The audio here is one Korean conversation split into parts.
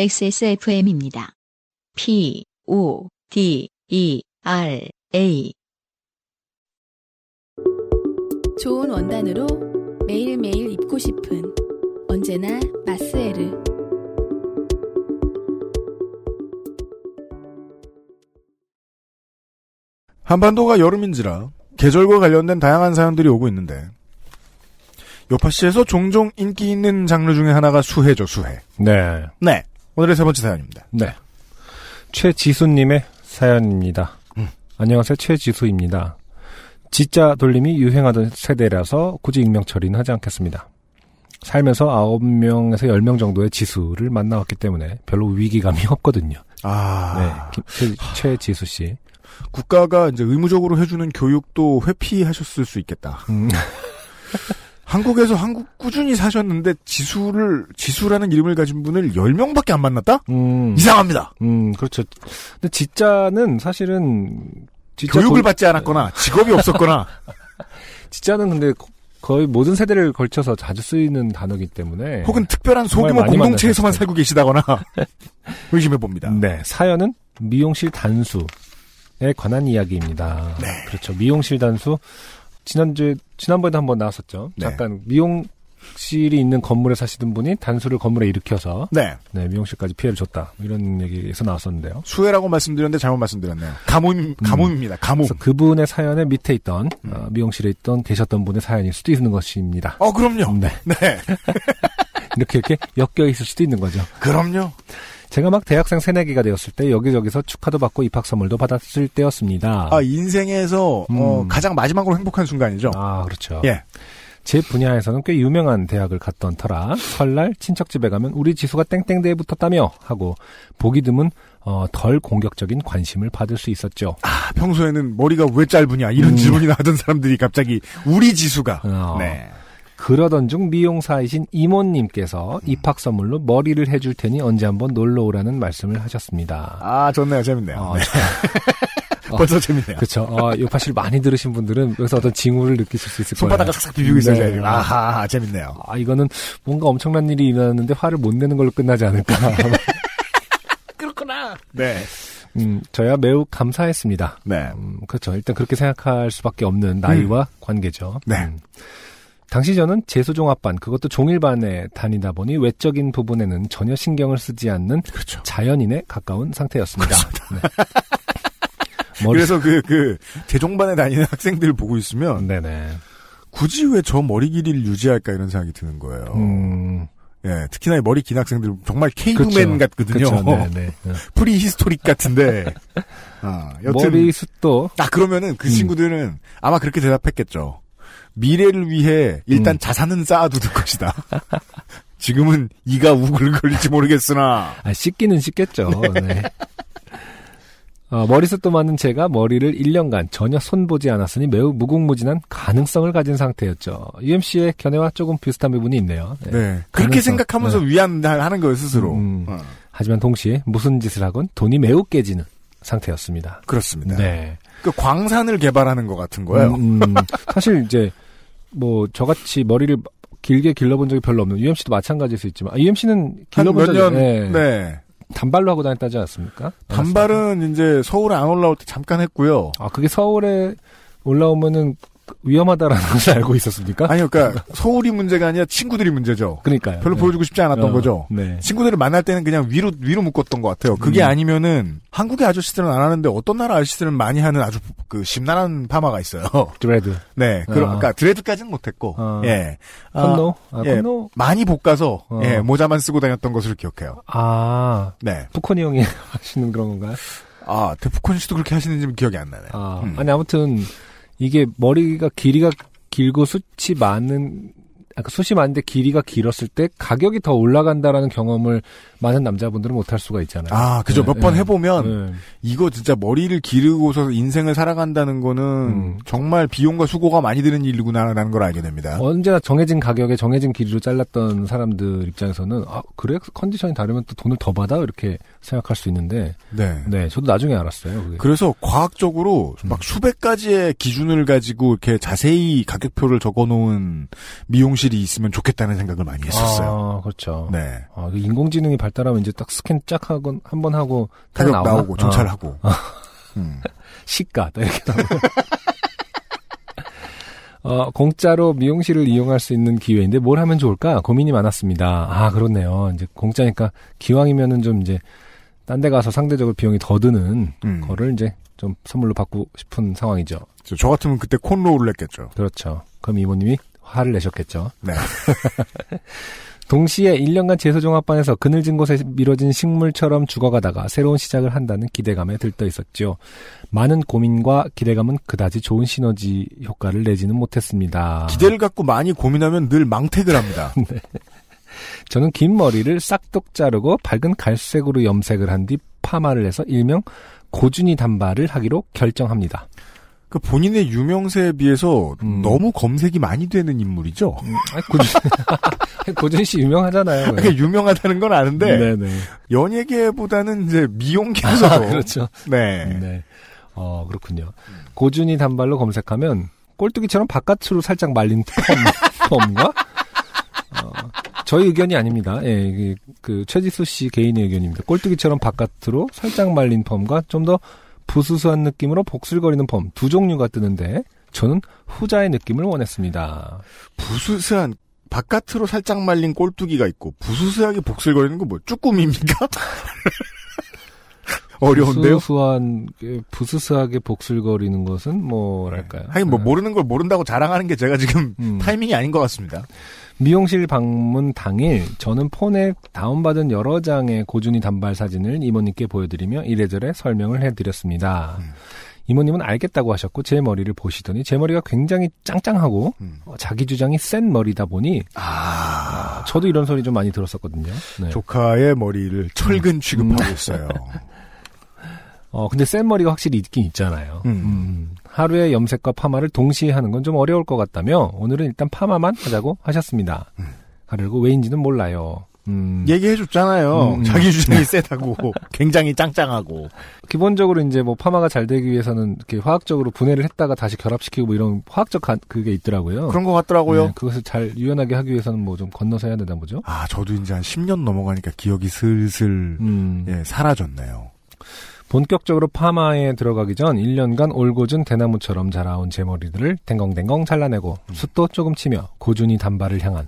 XSFM입니다. P, O, D, E, R, A. 좋은 원단으로 매일매일 입고 싶은 언제나 마스에르. 한반도가 여름인지라 계절과 관련된 다양한 사연들이 오고 있는데 요파시에서 종종 인기 있는 장르 중에 하나가 수해죠, 수해. 네. 네. 오늘의 세 번째 사연입니다. 네. 최지수님의 사연입니다. 음. 안녕하세요. 최지수입니다. 지자 돌림이 유행하던 세대라서 굳이 익명 처리는 하지 않겠습니다. 살면서 9명에서 10명 정도의 지수를 만나왔기 때문에 별로 위기감이 없거든요. 아. 네. 김- 최, 최지수 씨. 국가가 이제 의무적으로 해주는 교육도 회피하셨을 수 있겠다. 음, 한국에서 한국 꾸준히 사셨는데 지수를, 지수라는 이름을 가진 분을 10명밖에 안 만났다? 음, 이상합니다. 음, 그렇죠. 근데 지자는 사실은 지자 교육을 돌- 받지 않았거나 직업이 없었거나 지자는 근데 거- 거의 모든 세대를 걸쳐서 자주 쓰이는 단어이기 때문에 혹은 특별한 소규모 공동체에서만. 살고 계시다거나 의심해 봅니다. 네, 사연은 미용실 단수에 관한 이야기입니다. 네. 그렇죠. 미용실 단수 지난주에 지난번에도 한번 나왔었죠. 네. 잠깐 미용실이 있는 건물에 사시던 분이 단수를 건물에 일으켜서 네. 네, 미용실까지 피해를 줬다. 이런 얘기에서 나왔었는데요. 수혜라고 말씀드렸는데 잘못 말씀드렸네요. 가뭄, 가뭄입니다. 가뭄. 그래서 그분의 사연의 밑에 있던 음. 어, 미용실에 있던 계셨던 분의 사연일 수도 있는 것입니다. 어, 그럼요. 네. 네. 이렇게 이렇게 엮여 있을 수도 있는 거죠. 그럼요. 제가 막 대학생 새내기가 되었을 때 여기저기서 축하도 받고 입학 선물도 받았을 때였습니다. 아, 인생에서, 어, 음. 가장 마지막으로 행복한 순간이죠. 아, 그렇죠. 예. 제 분야에서는 꽤 유명한 대학을 갔던 터라 설날 친척 집에 가면 우리 지수가 땡땡대에 붙었다며 하고 보기 드문 어, 덜 공격적인 관심을 받을 수 있었죠. 아, 평소에는 머리가 왜 짧으냐, 이런 음. 질문이 나하던 사람들이 갑자기, 우리 지수가. 어, 네. 그러던 중 미용사이신 이모님께서 입학 선물로 머리를 해줄 테니 언제 한번 놀러 오라는 말씀을 하셨습니다. 아, 좋네요. 재밌네요. 어, 네. 벌써 재밌네요. 그렇죠. 어, 요파실 많이 들으신 분들은 여기서 어떤 징후를 느끼실 수 있을 거예요. 손바닥을 싹싹 비비고 있어요. 네. 지금. 아하, 재밌네요. 아, 이거는 뭔가 엄청난 일이 일어났는데 화를 못 내는 걸로 끝나지 않을까. 네. 음, 저야 매우 감사했습니다. 네. 음, 그렇죠. 일단 그렇게 생각할 수밖에 없는 나이와 관계죠. 네. 음. 당시 저는 재수종합반, 그것도 종일반에 다니다 보니 외적인 부분에는 전혀 신경을 쓰지 않는 그렇죠. 자연인에 가까운 상태였습니다. 네. 머리, 그래서 그, 그, 대종반에 다니는 학생들 보고 있으면, 네네. 굳이 왜 저 머리 길이를 유지할까 이런 생각이 드는 거예요. 음, 예, 특히나 이 머리 긴 학생들 정말 그렇죠. caveman 같거든요. 그렇죠. 네네. 네. prehistoric 같은데. 아, 여튼. 머리 숱도 아, 그러면은 그 음. 친구들은 아마 그렇게 대답했겠죠. 미래를 위해 일단 음. 자산은 쌓아두는 것이다. 지금은 이가 우글거릴지 모르겠으나. 아, 씻기는 씻겠죠. 네. 어, 머리숱도 많은 제가 머리를 1년간 전혀 손보지 않았으니 매우 무궁무진한 가능성을 가진 상태였죠. UMC의 견해와 조금 비슷한 부분이 있네요. 네. 네. 그렇게. 생각하면서 위안하는 거예요, 스스로. 음. 어, 하지만 동시에 무슨 짓을 하건 돈이 매우 깨지는 상태였습니다. 그렇습니다. 네. 그 광산을 개발하는 것 같은 거예요. 음, 음, 사실 이제 뭐 저같이 머리를 길게 길러본 적이 별로 없는 UMC도 마찬가지일 수 있지만 아, UMC는 한 길러본 몇 적이 년, 네. 네. 단발로 하고 다녔다지 않았습니까? 단발은 이제 서울에 안 올라올 때 잠깐 했고요. 아, 그게 서울에 올라오면은 위험하다라는 것을 알고 있었습니까? 아니, 그러니까 서울이 문제가 아니라 친구들이 문제죠. 그러니까요. 별로 네. 보여주고 싶지 않았던 어, 거죠. 네. 친구들을 만날 때는 그냥 위로 위로 묶었던 것 같아요. 그게 음. 아니면은 한국의 아저씨들은 안 하는데 어떤 나라 아저씨들은 많이 하는 아주 그 심란한 파마가 있어요. dread. 네, 그, 아. 그러니까 dread까지는 못했고, 아. 예, 아, cornrow? 아, 예. cornrow? 많이 볶아서 어. 예, 모자만 쓰고 다녔던 것을 기억해요. 아, 네, 프콘이 형이 하시는 그런 건가요? 아 데프콘 씨도 그렇게 하시는지 기억이 안 나네요. 아, 음. 아니, 아무튼, 이게 머리가 길이가 길고 숱이 많은, 아, 그 숱이 많은데 길이가 길었을 때 가격이 더 올라간다라는 경험을 많은 남자분들은 못할 수가 있잖아요. 아, 그죠. 네, 몇번 네. 해보면 네. 이거 진짜 머리를 기르고서 인생을 살아간다는 거는 음. 정말 비용과 수고가 많이 드는 일이구나라는 걸 알게 됩니다. 언제나 정해진 가격에 정해진 길이로 잘랐던 사람들 입장에서는 아 그래 컨디션이 다르면 또 돈을 더 받아 이렇게 생각할 수 있는데 네. 네 저도 나중에 알았어요 그게 그래서 과학적으로 막 음. 수백 가지의 기준을 가지고 이렇게 자세히 가격표를 적어놓은 미용실 미용실이 있으면 좋겠다는 생각을 많이 했었어요. 아, 그렇죠. 네. 아, 그 인공지능이 발달하면 이제 딱 스캔 쫙 하고 한 번 하고 딱 가격 나오나? 나오고 어, 정찰하고. 음. 시가 딱 이렇게 나오고. 어, 공짜로 미용실을 이용할 수 있는 기회인데 뭘 하면 좋을까 고민이 많았습니다. 아 그렇네요. 이제 공짜니까 기왕이면은 좀 이제 딴 데 가서 상대적으로 비용이 더 드는 음. 거를 이제 좀 선물로 받고 싶은 상황이죠. 저, 저 같으면 그때 콘로우를 했겠죠. 그렇죠. 그럼 이모님이 화를 내셨겠죠. 네. 동시에 1년간 재소종합반에서 그늘진 곳에 미뤄진 식물처럼 죽어가다가 새로운 시작을 한다는 기대감에 들떠 있었죠. 많은 고민과 기대감은 그다지 좋은 시너지 효과를 내지는 못했습니다. 기대를 갖고 많이 고민하면 늘 망택을 합니다. 저는 긴 머리를 싹둑 자르고 밝은 갈색으로 염색을 한 뒤 파마를 해서 일명 고준이 단발을 하기로 결정합니다. 그 본인의 유명세에 비해서 음. 너무 검색이 많이 되는 인물이죠. 고준, 고준 씨 유명하잖아요. 그러니까 유명하다는 건 아는데 네네. 연예계보다는 이제 미용계에서도 아, 그렇죠. 네. 네. 어, 그렇군요. 고준이 단발로 검색하면 꼴뚜기처럼 바깥으로 살짝 말린 펌, 펌과 어, 저희 의견이 아닙니다. 예, 그 최지수 씨 개인의 의견입니다. 꼴뚜기처럼 바깥으로 살짝 말린 펌과 좀더 부스스한 느낌으로 복슬거리는 펌 두 종류가 뜨는데 저는 후자의 느낌을 원했습니다. 부스스한 바깥으로 살짝 말린 꼴뚜기가 있고 부스스하게 복슬거리는 건 뭐 쭈꾸미입니까? 어려운데요. 부스스한 게 부스스하게 복슬거리는 것은 뭐랄까요? 하긴 뭐 네. 모르는 걸 모른다고 자랑하는 게 제가 지금 음. 타이밍이 아닌 것 같습니다. 미용실 방문 당일 저는 폰에 다운받은 여러 장의 고준이 단발 사진을 이모님께 보여드리며 이래저래 설명을 해드렸습니다. 음. 이모님은 알겠다고 하셨고 제 머리를 보시더니 제 머리가 굉장히 짱짱하고 음. 어, 자기 주장이 센 머리다 보니 아, 저도 이런 소리 좀 많이 들었었거든요. 네. 조카의 머리를 철근 취급하고 음. 있어요. 어 근데 센 머리가 확실히 있긴 있잖아요. 음. 음, 하루에 염색과 파마를 동시에 하는 건 좀 어려울 것 같다며 오늘은 일단 파마만 하자고 하셨습니다. 음. 가르고 왜인지는 몰라요. 음, 얘기해줬잖아요. 음, 음. 자기 주장이 세다고 굉장히 짱짱하고. 기본적으로 이제 뭐 파마가 잘 되기 위해서는 이렇게 화학적으로 분해를 했다가 다시 결합시키고 뭐 이런 화학적 간- 그게 있더라고요. 그런 것 같더라고요. 네, 그것을 잘 유연하게 하기 위해서는 뭐 좀 건너서 해야 되나 보죠. 아, 저도 이제 한 10년 넘어가니까 기억이 슬슬 음. 예, 사라졌네요. 본격적으로 파마에 들어가기 전 1년간 올고준 대나무처럼 자라온 제 머리들을 댕겅댕겅 잘라내고 음. 숯도 조금 치며 고준이 단발을 향한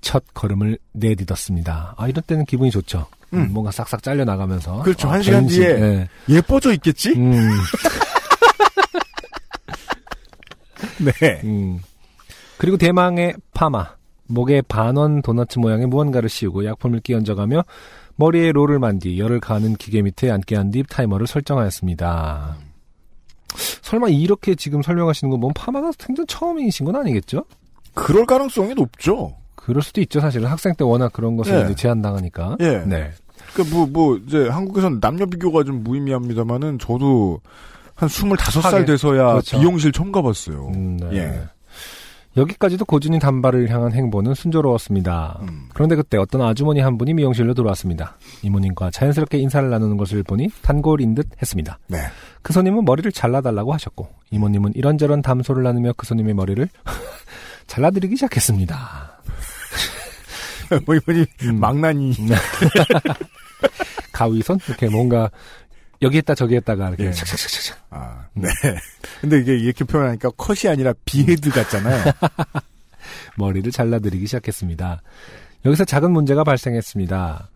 첫 걸음을 내딛었습니다. 아 이럴 때는 기분이 좋죠. 음. 음, 뭔가 싹싹 잘려 나가면서 그렇죠. 아, 한 시간 뒤에 네. 예뻐져 있겠지? 음, 네. 음. 그리고 대망의 파마. 목에 반원 도너츠 모양의 무언가를 씌우고 약품을 끼얹어가며 머리에 롤을 만 뒤 열을 가하는 기계 밑에 앉게 한 뒤 타이머를 설정하였습니다. 설마 이렇게 지금 설명하시는 건 뭔 파마가 생전 처음이신 건 아니겠죠? 그럴 가능성이 높죠. 그럴 수도 있죠, 사실은. 학생 때 워낙 그런 것을 예. 이제 제한당하니까. 예. 네. 그, 뭐, 뭐, 이제 한국에서는 남녀 비교가 좀 무의미합니다만은 저도 한 25살 하게. 돼서야 그렇죠. 미용실 처음 가봤어요. 음, 네. 예. 여기까지도 고준이 단발을 향한 행보는 순조로웠습니다. 음. 그런데 그때 어떤 아주머니 한 분이 미용실로 들어왔습니다. 이모님과 자연스럽게 인사를 나누는 것을 보니 단골인 듯 했습니다. 네. 그 손님은 머리를 잘라달라고 하셨고, 이모님은 이런저런 담소를 나누며 그 손님의 머리를 잘라드리기 시작했습니다. 뭐, 이분이 음. 망나니. 가위손? 이렇게 뭔가, 여기 했다 저기 했다가 이렇게 예. 아, 네. 근데 이게 이렇게 표현하니까 컷이 아니라 behead 같잖아요. 머리를 잘라드리기 시작했습니다. 여기서 작은 문제가 발생했습니다.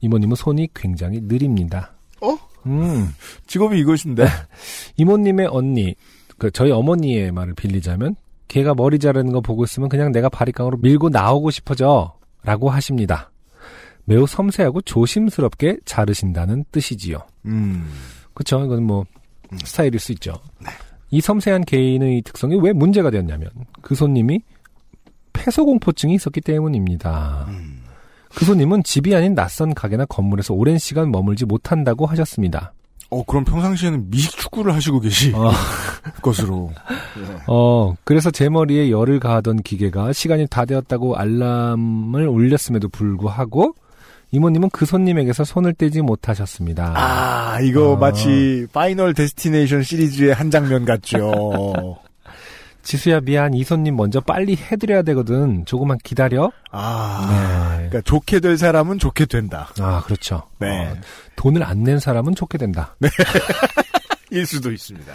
이모님은 손이 굉장히 느립니다. 어? 음. 직업이 이것인데. 이모님의 언니, 그 저희 어머니의 말을 빌리자면 걔가 머리 자르는 거 보고 있으면 그냥 내가 바리깡으로 밀고 나오고 싶어져 라고 하십니다. 매우 섬세하고 조심스럽게 자르신다는 뜻이지요. 음. 그쵸? 이건 뭐 스타일일 수 있죠. 이 섬세한 개인의 특성이 왜 문제가 되었냐면 그 손님이 폐소공포증이 있었기 때문입니다. 음. 그 손님은 집이 아닌 낯선 가게나 건물에서 오랜 시간 머물지 못한다고 하셨습니다. 어, 그럼 평상시에는 미식 축구를 하시고 계시 어. 것으로. 어, 그래서 제 머리에 열을 가하던 기계가 시간이 다 되었다고 알람을 울렸음에도 불구하고 이모님은 그 손님에게서 손을 떼지 못하셨습니다. 아, 이거 아. 마치 파이널 데스티네이션 시리즈의 한 장면 같죠. 지수야 미안 이 손님 먼저 빨리 해드려야 되거든. 조금만 기다려. 아, 네. 그러니까 좋게 될 사람은 좋게 된다. 아 그렇죠. 네. 어, 돈을 안 낸 사람은 좋게 된다. 일 수도 있습니다.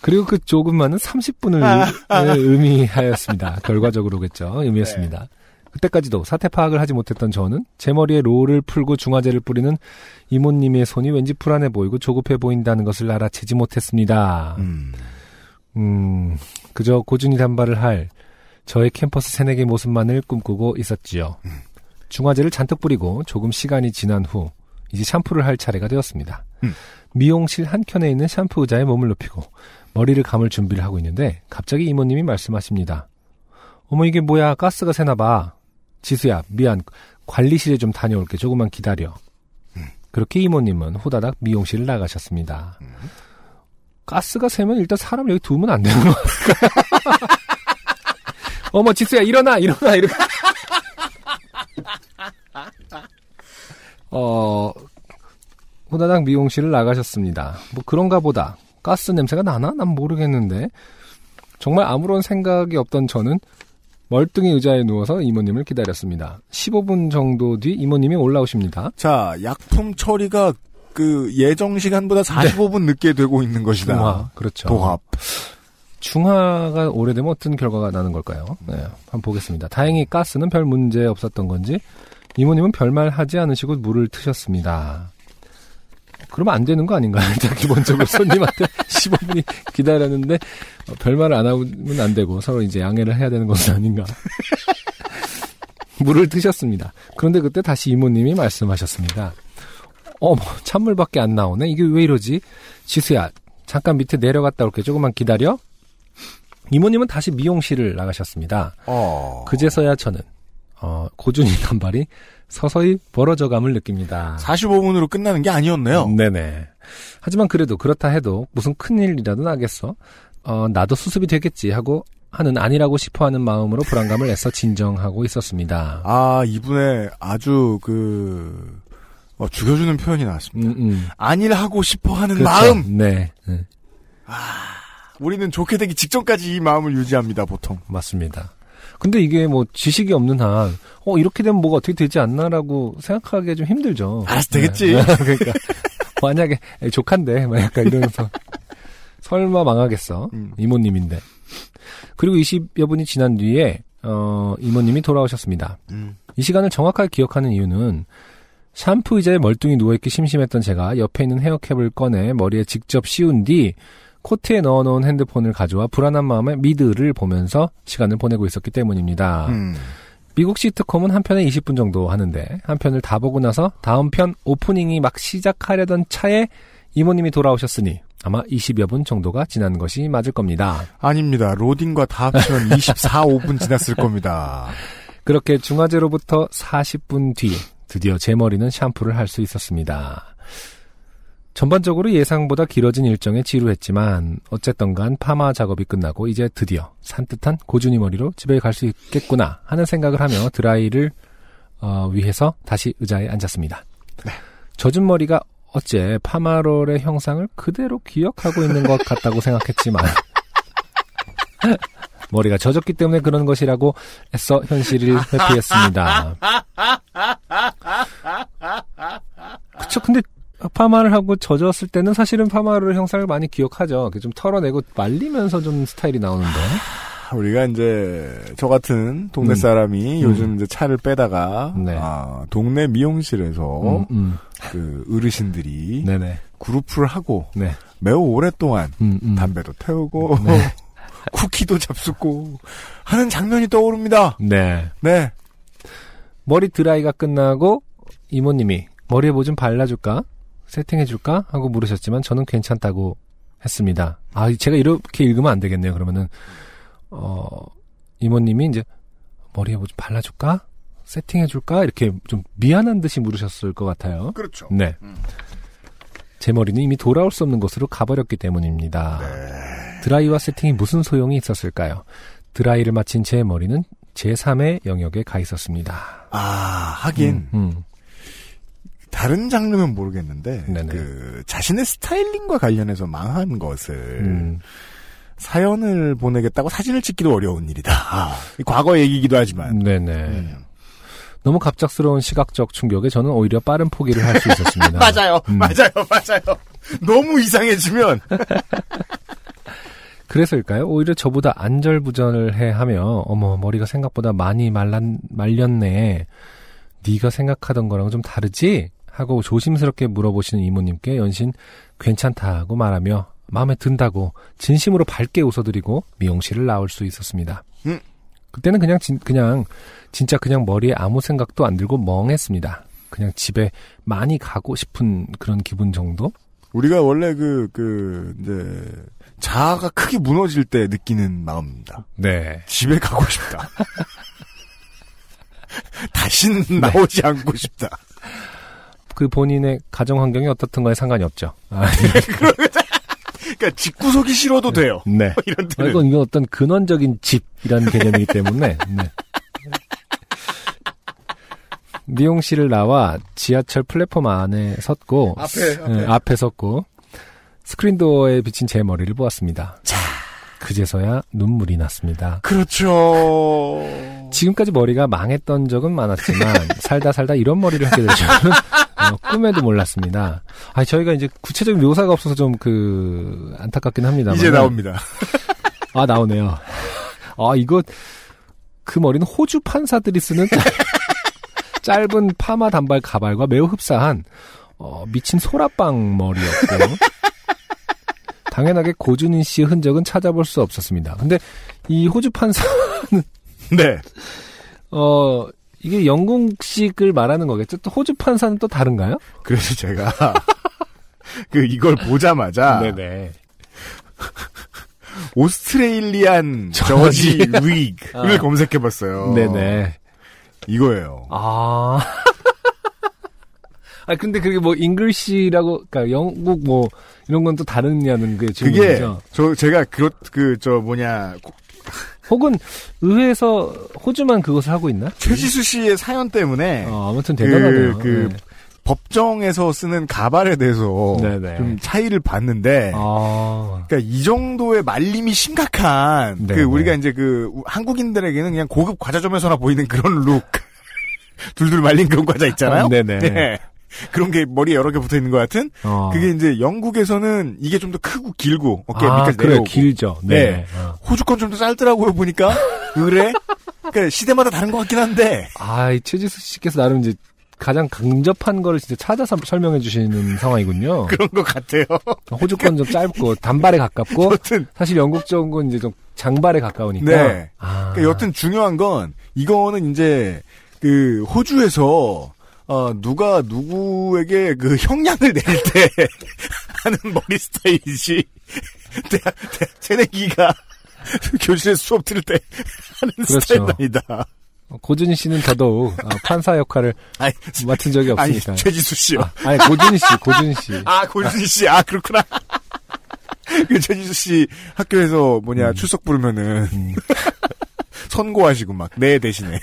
그리고 그 조금만은 30분을 의미하였습니다. 결과적으로겠죠. 의미했습니다. 그때까지도 사태 파악을 하지 못했던 저는 제 머리에 롤을 풀고 중화제를 뿌리는 이모님의 손이 왠지 불안해 보이고 조급해 보인다는 것을 알아채지 못했습니다. 음. 음, 그저 고준히 단발을 할 저의 캠퍼스 새내기 모습만을 꿈꾸고 있었지요. 중화제를 잔뜩 뿌리고 조금 시간이 지난 후 이제 샴푸를 할 차례가 되었습니다. 음. 미용실 한켠에 있는 샴푸 의자에 몸을 눕히고 머리를 감을 준비를 하고 있는데 갑자기 이모님이 말씀하십니다. 어머 이게 뭐야 가스가 새나 봐. 지수야 미안 관리실에 좀 다녀올게 조금만 기다려. 그렇게 이모님은 후다닥 미용실을 나가셨습니다. 가스가 새면 일단 사람 여기 두면 안 되는 거 어머 지수야 일어나 일어나 이렇게 어 후다닥 미용실을 나가셨습니다. 뭐 그런가 보다 가스 냄새가 나나? 난 모르겠는데 정말 아무런 생각이 없던 저는 멀뚱히 의자에 누워서 이모님을 기다렸습니다. 15분 정도 뒤 이모님이 올라오십니다. 자, 약품 처리가 그 예정 시간보다 45분 늦게 되고 있는 것이다. 중화 그렇죠. 도합. 중화가 오래되면 어떤 결과가 나는 걸까요? 네, 한번 보겠습니다. 다행히 가스는 별 문제 없었던 건지 이모님은 별말 하지 않으시고 물을 트셨습니다. 그러면 안 되는 거 아닌가요? 기본적으로 손님한테 15분이 기다렸는데 어, 별말을 안 하면 안 되고 서로 이제 양해를 해야 되는 것은 아닌가. 물을 트셨습니다. 그런데 그때 다시 이모님이 말씀하셨습니다. 어머, 찬물밖에 안 나오네? 이게 왜 이러지? 지수야, 잠깐 밑에 내려갔다 올게. 조금만 기다려. 이모님은 다시 미용실을 나가셨습니다. 어. 그제서야 저는 어, 고준이 단발이 서서히 벌어져감을 느낍니다. 45분으로 끝나는 게 아니었네요. 네네. 하지만 그래도 그렇다 해도 무슨 큰일이라도 나겠어. 어, 나도 수습이 되겠지 하고 하는 아니라고 싶어 하는 마음으로 불안감을 애써 진정하고 있었습니다. 아, 이분의 아주 그, 어, 죽여주는 표현이 나왔습니다. 음, 음. 아니라고 싶어 하는 그렇죠. 마음! 네, 네, 우리는 좋게 되기 직전까지 이 마음을 유지합니다, 보통. 맞습니다. 근데 이게 뭐 지식이 없는 한, 어, 이렇게 되면 뭐가 어떻게 되지 않나라고 생각하기 좀 힘들죠. 알아서 되겠지. 네. 그러니까. 만약에, 조카인데, 막 약간 이러면서. 설마 망하겠어. 음. 이모님인데. 그리고 20여 분이 지난 뒤에, 어, 이모님이 돌아오셨습니다. 음. 이 시간을 정확하게 기억하는 이유는 샴푸 의자에 멀뚱히 누워있기 심심했던 제가 옆에 있는 헤어캡을 꺼내 머리에 직접 씌운 뒤 코트에 넣어놓은 핸드폰을 가져와 불안한 마음에 미드를 보면서 시간을 보내고 있었기 때문입니다. 음. 미국 시트콤은 한 편에 20분 정도 하는데 한 편을 다 보고 나서 다음 편 오프닝이 막 시작하려던 차에 이모님이 돌아오셨으니 아마 20여 분 정도가 지난 것이 맞을 겁니다. 아닙니다. 로딩과 다 합치면 24, 5분 지났을 겁니다. 그렇게 중화제로부터 40분 뒤 드디어 제 머리는 샴푸를 할 수 있었습니다. 전반적으로 예상보다 길어진 일정에 지루했지만 어쨌든 간 파마 작업이 끝나고 이제 드디어 산뜻한 고준이 머리로 집에 갈 수 있겠구나 하는 생각을 하며 드라이를 어, 위해서 다시 의자에 앉았습니다. 젖은 머리가 어째 파마롤의 형상을 그대로 기억하고 있는 것 같다고 생각했지만 머리가 젖었기 때문에 그런 것이라고 애써 현실을 회피했습니다. 그쵸. 근데 파마를 하고 젖었을 때는 사실은 파마를 형상을 많이 기억하죠. 좀 털어내고 말리면서 좀 스타일이 나오는데. 우리가 이제 저 같은 동네 음. 사람이 요즘 이제 차를 빼다가 네. 아, 동네 미용실에서 음, 음. 그 어르신들이 네네. 그룹을 하고 네. 매우 오랫동안 음, 음. 담배도 태우고 네. 쿠키도 잡수고 하는 장면이 떠오릅니다. 네. 네. 머리 드라이가 끝나고 이모님이 머리에 뭐 좀 발라줄까? 세팅해줄까? 하고 물으셨지만 저는 괜찮다고 했습니다. 아, 제가 이렇게 읽으면 안 되겠네요. 그러면은, 어, 이모님이 이제 머리에 뭐 좀 발라줄까? 세팅해줄까? 이렇게 좀 미안한 듯이 물으셨을 것 같아요. 그렇죠. 네. 제 머리는 이미 돌아올 수 없는 곳으로 가버렸기 때문입니다. 드라이와 세팅이 무슨 소용이 있었을까요? 드라이를 마친 제 머리는 제3의 영역에 가 있었습니다. 아, 하긴 음, 음. 다른 장르면 모르겠는데 네네. 그 자신의 스타일링과 관련해서 망한 것을 음. 사연을 보내겠다고 사진을 찍기도 어려운 일이다. 아, 과거 얘기이기도 하지만. 네네. 음. 너무 갑작스러운 시각적 충격에 저는 오히려 빠른 포기를 할 수 있었습니다. 맞아요, 음. 맞아요, 맞아요. 너무 이상해지면 그래서일까요? 오히려 저보다 안절부전을 해 하며 어머 머리가 생각보다 많이 말란, 말렸네. 네가 생각하던 거랑 좀 다르지? 하고 조심스럽게 물어보시는 이모님께 연신 괜찮다고 말하며 마음에 든다고 진심으로 밝게 웃어드리고 미용실을 나올 수 있었습니다. 음. 그때는 그냥 진, 그냥 진짜 그냥 머리에 아무 생각도 안 들고 멍했습니다. 그냥 집에 많이 가고 싶은 그런 기분 정도? 우리가 원래 그, 그, 이제, 자아가 크게 무너질 때 느끼는 마음입니다. 네. 집에 가고 싶다. 다시는 나오지 않고 싶다. 그 본인의 가정 환경이 어떻든가에 상관이 없죠. 아, 그러니까 집구석이 싫어도 돼요. 네. 이런 아, 때는. 이건 이건 어떤 근원적인 집이라는 개념이기 때문에 네. 미용실을 나와 지하철 플랫폼 안에 섰고 앞에, 앞에. 네, 앞에 섰고 스크린도어에 비친 제 머리를 보았습니다. 그제서야 눈물이 났습니다. 그렇죠. 지금까지 머리가 망했던 적은 많았지만 살다 살다 이런 머리를 하게 될 줄은 어, 꿈에도 몰랐습니다. 아 저희가 이제 구체적인 묘사가 없어서 좀 그 안타깝긴 합니다만 이제 나옵니다. 아 나오네요. 아 이거 그 머리는 호주 판사들이 쓰는 짧, 은 파마 단발 가발과 매우 흡사한 어, 미친 소라빵 머리였고 당연하게 고준인 씨의 흔적은 찾아볼 수 없었습니다. 근데 이 호주 판사 네. 어 이게 영국식을 말하는 거겠죠? 또 호주 판사는 또 다른가요? 그래서 제가, 그, 이걸 보자마자, 네네. 오스트레일리안 저지 윅을 아. 검색해봤어요. 네네. 이거예요. 아. 아 근데 그게 뭐 잉글시라고 그러니까 영국 뭐 이런 건 또 다르냐는 게 그게, 질문이죠. 저, 제가, 그, 그, 저, 뭐냐, 혹은 의회에서 호주만 그것을 하고 있나? 최지수 씨의 사연 때문에, 어, 아무튼 대단하네요. 그, 네. 법정에서 쓰는 가발에 대해서 네네. 좀 차이를 봤는데, 아. 그러니까 이 정도의 말림이 심각한 네, 그 네. 우리가 이제 그 우- 한국인들에게는 그냥 고급 과자점에서나 보이는 그런 룩 둘둘 말린 그런 과자 있잖아요. 아, 네네. 네. 그런 게 머리에 여러 개 붙어 있는 것 같은 어. 그게 이제 영국에서는 이게 좀 더 크고 길고 어깨 아, 밑까지 그래 내려오고 길죠. 네. 네. 어. 호주 건 좀 더 짧더라고요 보니까 그래 그러니까 시대마다 다른 것 같긴 한데 아, 이 최지수 씨께서 나름 이제 가장 강접한 거를 진짜 찾아서 설명해 주시는 상황이군요. 그런 것 같아요. 호주 건 좀 짧고 단발에 가깝고 여튼 사실 영국 쪽은 건 이제 좀 장발에 가까우니까. 네. 아. 그러니까 여튼 중요한 건 이거는 이제 그 호주에서 어 누가 누구에게 그 형량을 내릴 때 하는 머리 스타일이지 대학, 대학 새내기가 교실에 수업 들을 때 하는 그렇죠. 스타일은 아니다. 고준희 씨는 더더욱 어, 판사 역할을 아니, 맡은 적이 아니 없으니까. 최지수 씨요. 아, 아니 고준희 씨, 고준희 씨. 아, 고준희 씨. 아, 그렇구나. 그 최지수 씨 학교에서 뭐냐 출석 부르면은 음. 선고하시고 막내 대신에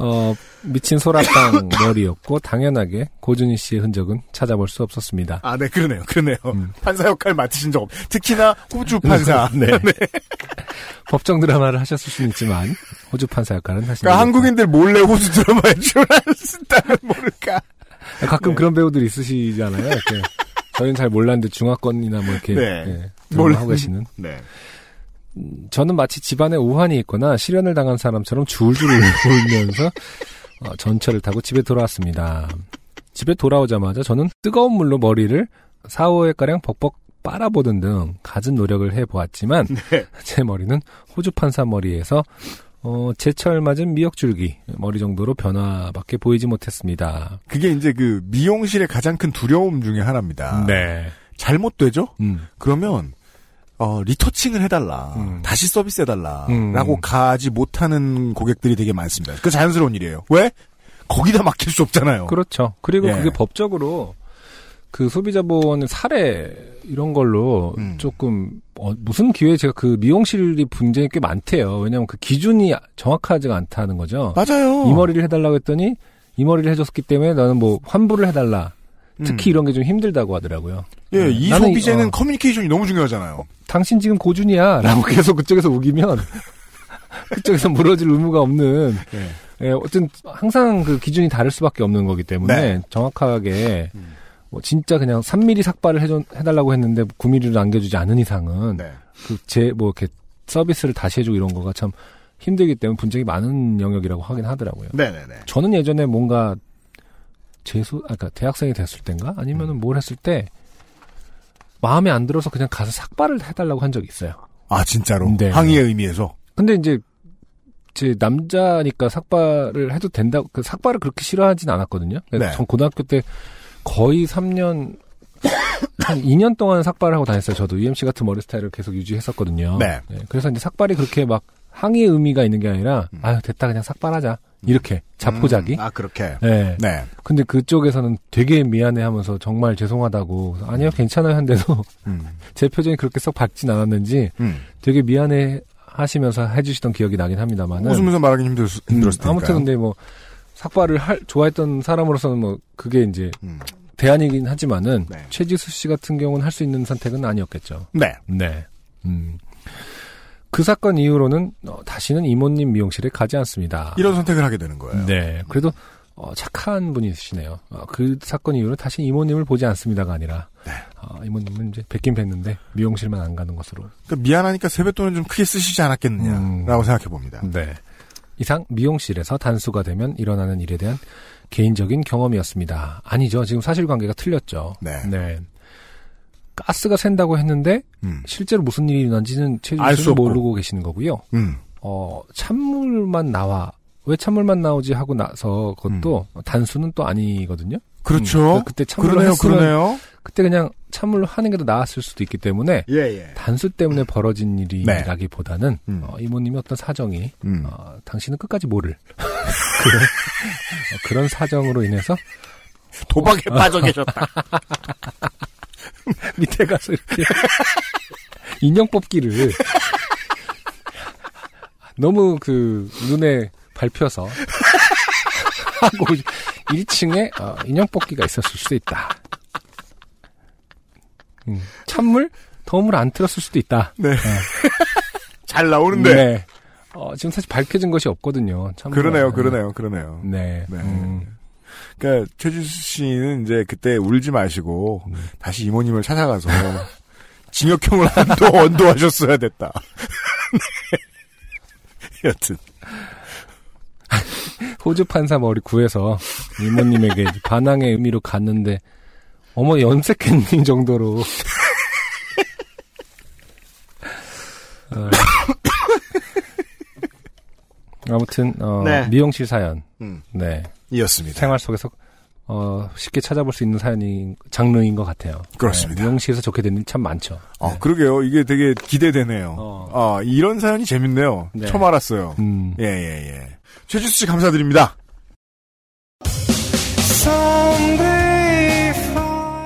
어, 미친 소라빵 머리였고 당연하게 고준희 씨의 흔적은 찾아볼 수 없었습니다. 아, 네, 그러네요. 그러네요. 음. 판사 역할 맡으신 적 없. 특히나 호주 판사. 네. 법정 드라마를 하셨을 수는 있지만 호주 판사 역할은 하신 그러니까 한국인들 몰래 호주 드라마에 출연했다면 모를까. 없- 가끔 그런 배우들 있으시잖아요. 이렇게 저희는 잘 몰랐는데 중화권이나 뭐 이렇게 네. 네, 몰라- 하고 계시는. 네. 저는 마치 집안에 우환이 있거나 실연을 당한 사람처럼 줄줄 울면서 어, 전철을 타고 집에 돌아왔습니다. 집에 돌아오자마자 저는 뜨거운 물로 머리를 4, 5회가량 벅벅 빨아보던 등 갖은 노력을 해보았지만 네. 제 머리는 호주 판사 머리에서 어, 제철 맞은 미역줄기 머리 정도로 변화밖에 보이지 못했습니다. 그게 이제 그 미용실의 가장 큰 두려움 중에 하나입니다. 네. 잘못되죠? 음. 그러면 어, 리터칭을 해달라. 음. 다시 서비스 해달라. 음. 라고 가지 못하는 고객들이 되게 많습니다. 그 자연스러운 일이에요. 왜? 거기다 막힐 수 없잖아요. 그렇죠. 그리고 예. 그게 법적으로 그 소비자 보호는 사례 이런 걸로 음. 조금 어, 무슨 기회에 제가 그 미용실이 분쟁이 꽤 많대요. 왜냐하면 그 기준이 정확하지가 않다는 거죠. 맞아요. 이 머리를 해달라고 했더니 이 머리를 해줬기 때문에 나는 뭐 환불을 해달라. 특히 이런 게 좀 힘들다고 하더라고요. 예, 네. 이 소비재는 어. 커뮤니케이션이 너무 중요하잖아요. 당신 지금 고준이야. 라고 계속 그쪽에서 우기면 그쪽에서 물어줄 의무가 없는 예. 예, 어쨌든 항상 그 기준이 다를 수밖에 없는 거기 때문에 네. 정확하게 음. 뭐 진짜 그냥 3mm 삭발을 해줘, 해달라고 했는데 9mm를 남겨주지 않은 이상은 네. 그제 뭐 이렇게 서비스를 다시 해주고 이런 거가 참 힘들기 때문에 분쟁이 많은 영역이라고 하긴 하더라고요. 네네네. 저는 예전에 뭔가 재수, 아까 그러니까 대학생이 됐을 땐가 아니면은 뭘 했을 때 마음에 안 들어서 그냥 가서 삭발을 해달라고 한 적이 있어요. 아, 진짜로. 네. 항의의 의미에서. 근데 이제 제 남자니까 삭발을 해도 된다. 그 삭발을 그렇게 싫어하진 않았거든요. 그래서 네. 전 고등학교 때 거의 3년 한 2년 동안 삭발을 하고 다녔어요. 저도 UMC 같은 머리 스타일을 계속 유지했었거든요. 네. 그래서 이제 삭발이 그렇게 막 항의의 의미가 있는 게 아니라 음. 아유 됐다 그냥 삭발하자 이렇게 자포자기. 음, 아, 그렇게. 네. 네. 근데 그쪽에서는 되게 미안해하면서 정말 죄송하다고 아니요 괜찮아요 한데도 음. 제 표정이 그렇게 썩 밝진 않았는지 음. 되게 미안해 하시면서 해주시던 기억이 나긴 합니다만은 웃으면서 말하기 힘들, 힘들었을 테니까. 음, 아무튼 근데 뭐 삭발을 할 좋아했던 사람으로서는 뭐 그게 이제 음. 대안이긴 하지만은 네. 최지수 씨 같은 경우는 할 수 있는 선택은 아니었겠죠. 네. 네. 음. 그 사건 이후로는 어, 다시는 이모님 미용실에 가지 않습니다. 이런 선택을 하게 되는 거예요. 네. 그래도 어, 착한 분이시네요. 어, 그 사건 이후로 다시 이모님을 보지 않습니다가 아니라 네. 어, 이모님은 이제 뵙긴 뵀는데 미용실만 안 가는 것으로. 그러니까 미안하니까 세뱃돈은 좀 크게 쓰시지 않았겠느냐라고 음. 생각해 봅니다. 네. 이상 미용실에서 단수가 되면 일어나는 일에 대한 개인적인 경험이었습니다. 아니죠. 지금 사실관계가 틀렸죠. 네. 가스가 샌다고 했는데 음. 실제로 무슨 일이 일어난지는 최준 알수 씨는 없고. 모르고 계시는 거고요. 음. 어, 찬물만 나와. 왜 찬물만 나오지 하고 나서 그것도 단수는 또 아니거든요. 음. 그렇죠. 음, 그때 찬물로 그러네요, 그러네요. 그때 그냥 찬물로 하는 게 더 나았을 수도 있기 때문에 예, 예. 단수 때문에 벌어진 일이라기보다는 음. 어, 이모님의 어떤 사정이 음. 어, 당신은 끝까지 모를 그런, 어, 그런 사정으로 인해서 도박에 빠져 계셨다. 밑에 가서 이렇게 인형 뽑기를 너무 그 눈에 밟혀서 하고 1층에 어, 인형 뽑기가 있었을 수도 있다. 음, 찬물 더움을 안 틀었을 수도 있다. 네. 잘 나오는데. 네. 어, 지금 사실 밝혀진 것이 없거든요. 그러네요, 그러네요, 그러네요. 네. 네. 음, 그러니까 최지수 씨는 이제 그때 울지 마시고 음. 다시 이모님을 찾아가서 징역형을 한도 언도하셨어야 됐다. 네. 여튼 호주 판사 머리 구해서 이모님에게 반항의 의미로 갔는데 어머 염색했니 정도로 어, 아무튼 어, 네. 미용실 사연 음, 네 이었습니다. 생활 속에서 어, 쉽게 찾아볼 수 있는 사연이 장르인 것 같아요. 그렇습니다. 네, 미용실에서 좋게 된일참 많죠. 어, 그러게요. 이게 되게 기대되네요. 어. 아, 이런 사연이 재밌네요. 네. 처음 알았어요. 음. 예, 예, 예. 최지수 씨 감사드립니다.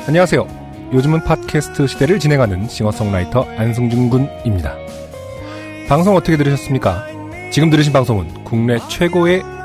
안녕하세요. 요즘은 팟캐스트 시대를 진행하는 싱어송라이터 안승준 군입니다. 방송 어떻게 들으셨습니까? 지금 들으신 방송은 국내 최고의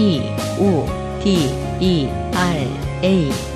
P, O, D, E, R, A.